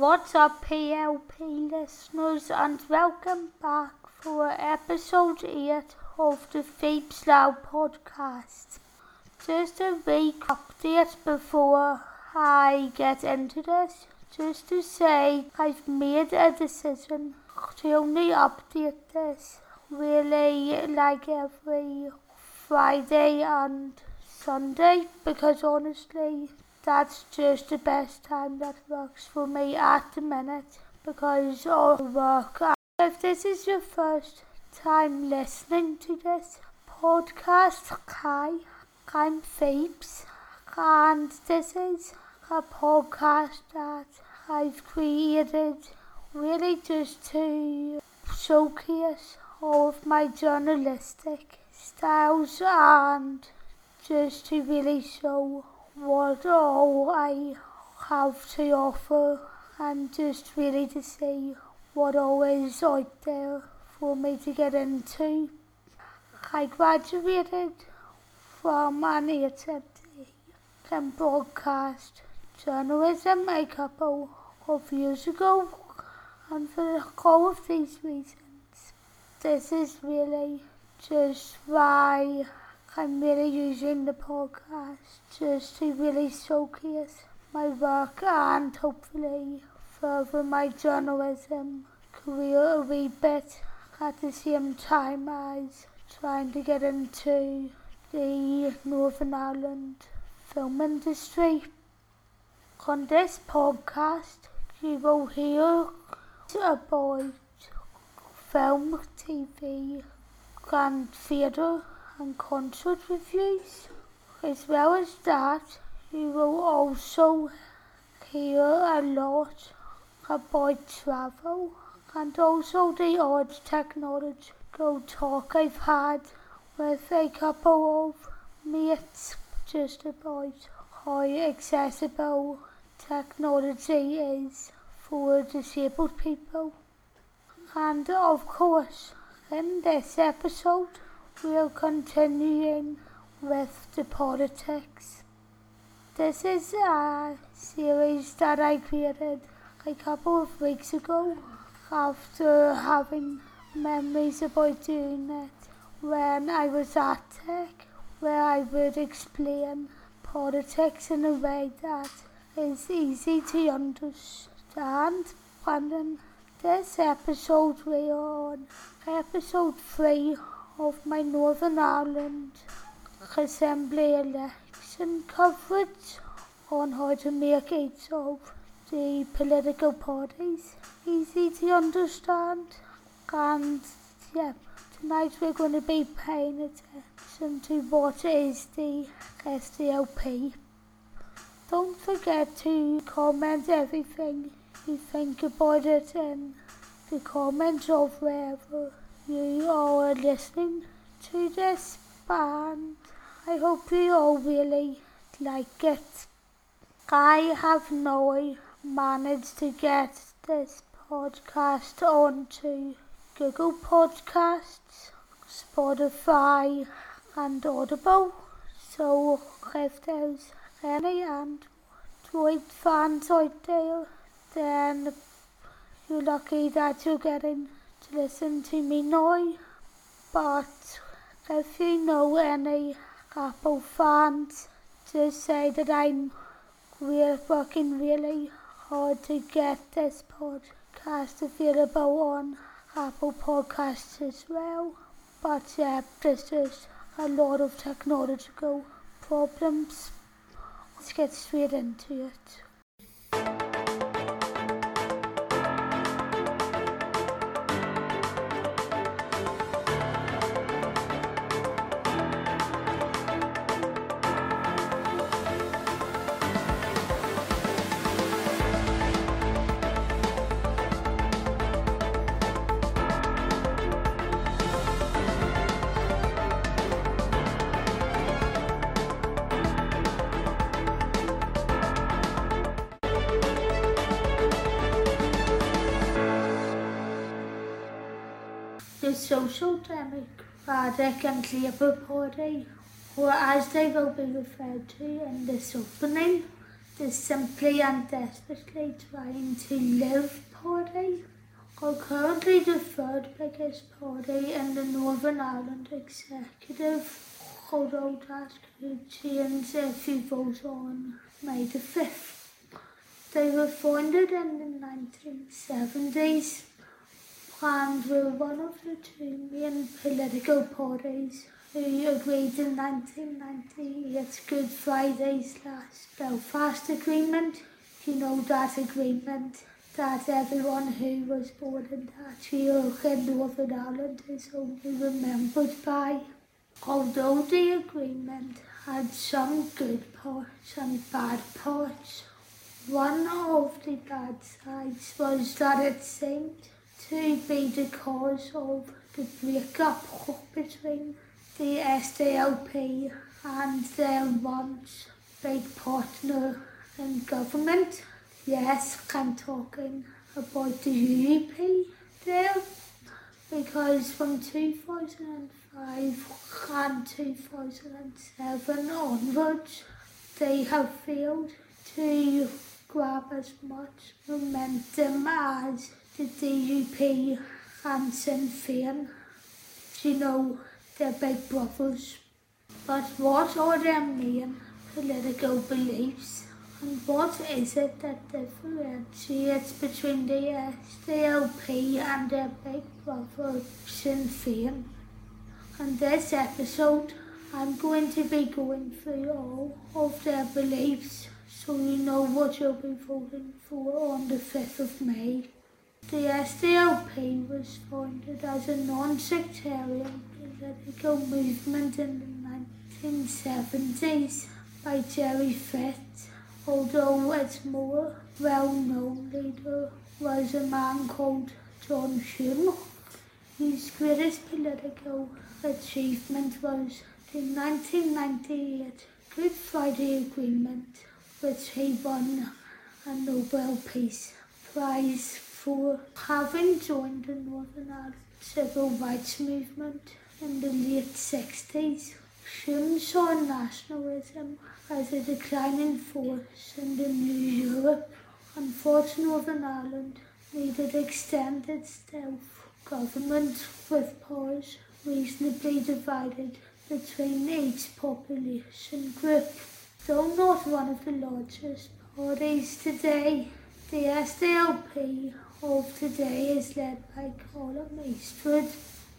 What's up, PLP listeners, and welcome back for episode 8 of the Phoebs Lyle podcast. Just a week update before I get into this, just to say I've made a decision to only update this really like every Friday and Sunday because honestly that's just the best time that works for me at the minute because of work. If this is your first time listening to this podcast, hi, I'm Phoebs and this is a podcast that I've created really just to showcase all of my journalistic styles and just to really show what all I have to offer and just really to see what all is out there for me to get into. I graduated from an HND in broadcast journalism a couple of years ago and for all of these reasons this is really just why I'm really using the podcast just to really showcase my work and hopefully further my journalism career a wee bit at the same time as trying to get into the Northern Ireland film industry. On this podcast, you will hear about film, TV, and theatre and concert reviews. As well as that, you will also hear a lot about travel and also the odd technological talk I've had with a couple of mates just about how accessible technology is for disabled people. And of course, in this episode, we're continuing with the politics. This is a series that I created a couple of weeks ago after having memories about doing it when I was at Tech, where I would explain politics in a way that is easy to understand. And in this episode, we are on episode 3 of my Northern Ireland Assembly election coverage on how to make each of the political parties easy to understand. And yeah, tonight we're going to be paying attention to what is the SDLP. Don't forget to comment everything you think about it in the comments of wherever. You are listening to this band. I hope you all really like it. I have now managed to get this podcast onto Google Podcasts, Spotify and Audible. So if there's any Android fans out there, then you're lucky that you're getting to listen to me now. But if you know any Apple fans, just say that I'm we're working really hard to get this podcast available on Apple Podcasts as well. But yeah, there's just a lot of technological problems. Let's get straight into it. Social Democratic and Labour Party, or as they will be referred to in this opening, the simply and desperately trying to live party are currently the third biggest party in the Northern Ireland executive, although that could change if you vote on May the 5th. They were founded in the 1970s and were one of the two main political parties who agreed in 1998 Good Friday slash Belfast Agreement. You know that agreement that everyone who was born in that year in Northern Ireland is only remembered by. Although the agreement had some good parts and bad parts, one of the bad sides was that it seemed to be the cause of the breakup between the SDLP and their once big partner in government. Yes, I'm talking about the UUP there because from 2005 and 2007 onwards they have failed to grab as much momentum as the DUP and Sinn Féin. You know, they're big brothers. But what are their main political beliefs? And what is it that differentiates between the SDLP and their big brother Sinn Féin? In this episode, I'm going to be going through all of their beliefs so you know what you'll be voting for on the 5th of May. The SDLP was founded as a non-sectarian political movement in the 1970s by Gerry Fitt, although its more well-known leader was a man called John Hume, His greatest political achievement was the 1998 Good Friday Agreement which he won a Nobel Peace Prize for having joined the Northern Ireland civil rights movement in the late 60s. Hume saw nationalism as a declining force in the new Europe and thought Northern Ireland needed extended self-government with powers reasonably divided between each population group. Though not one of the largest parties today, the SDLP of today is led by Colum Eastwood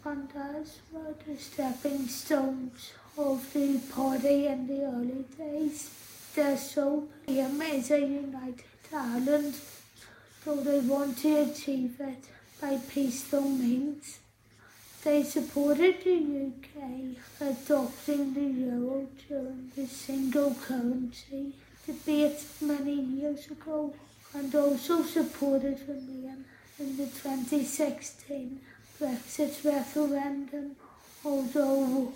and as were the stepping stones of the party in the early days. Their sole aim is a united Ireland, though they want to achieve it by peaceful means. They supported the UK adopting the euro during the single currency debate many years ago and also supported Remain in the 2016 Brexit referendum, although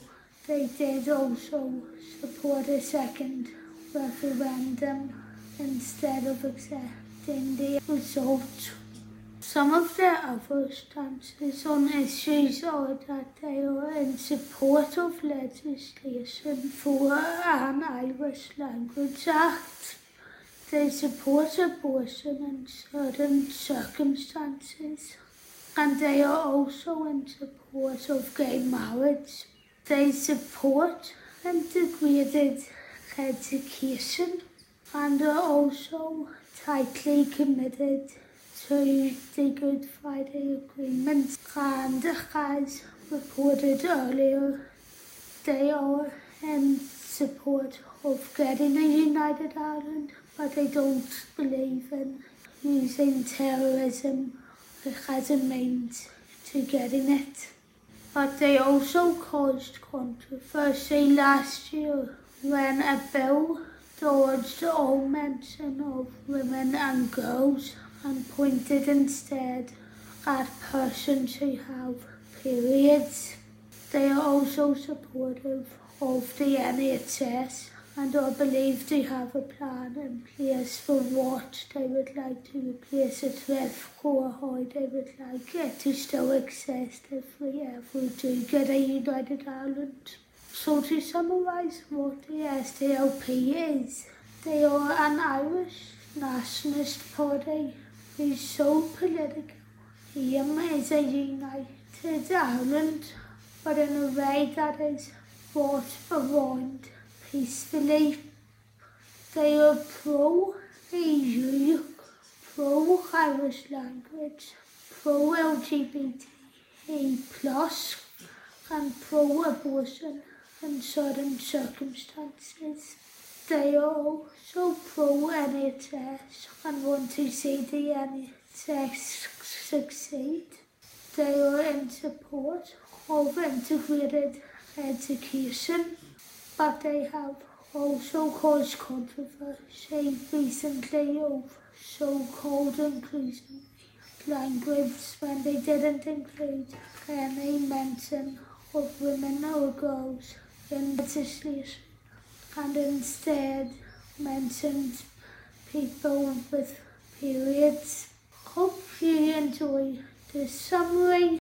they did also support a second referendum instead of accepting the result. Some of their other stances on issues are that they are in support of legislation for an Irish Language Act. They support abortion in certain circumstances and they are also in support of gay marriage. They support integrated education and are also tightly committed to the Good Friday Agreement and as reported earlier, they are in support of getting a united Ireland, but they don't believe in using terrorism as a means to getting it. But they also caused controversy last year when a bill dodged all mention of women and girls and pointed instead at persons who have periods. They are also supportive of the NHS and are believed to have a plan in place for what they would like to replace it with or how they would like it to still exist if we ever do get a united Ireland. So to summarise what the SDLP is, They are an Irish nationalist party whose so political aim is a united Ireland, but in a way that is brought around peacefully. They are pro-EU, pro-Irish language, pro-LGBT plus and pro-abortion in certain circumstances. They also pro-NHS and want to see the NHS succeed. They are in support of integrated education, but they have also caused controversy recently of so-called inclusion language when they didn't include any mention of women or girls in legislation and instead mentioned people with periods. Hope you enjoy this summary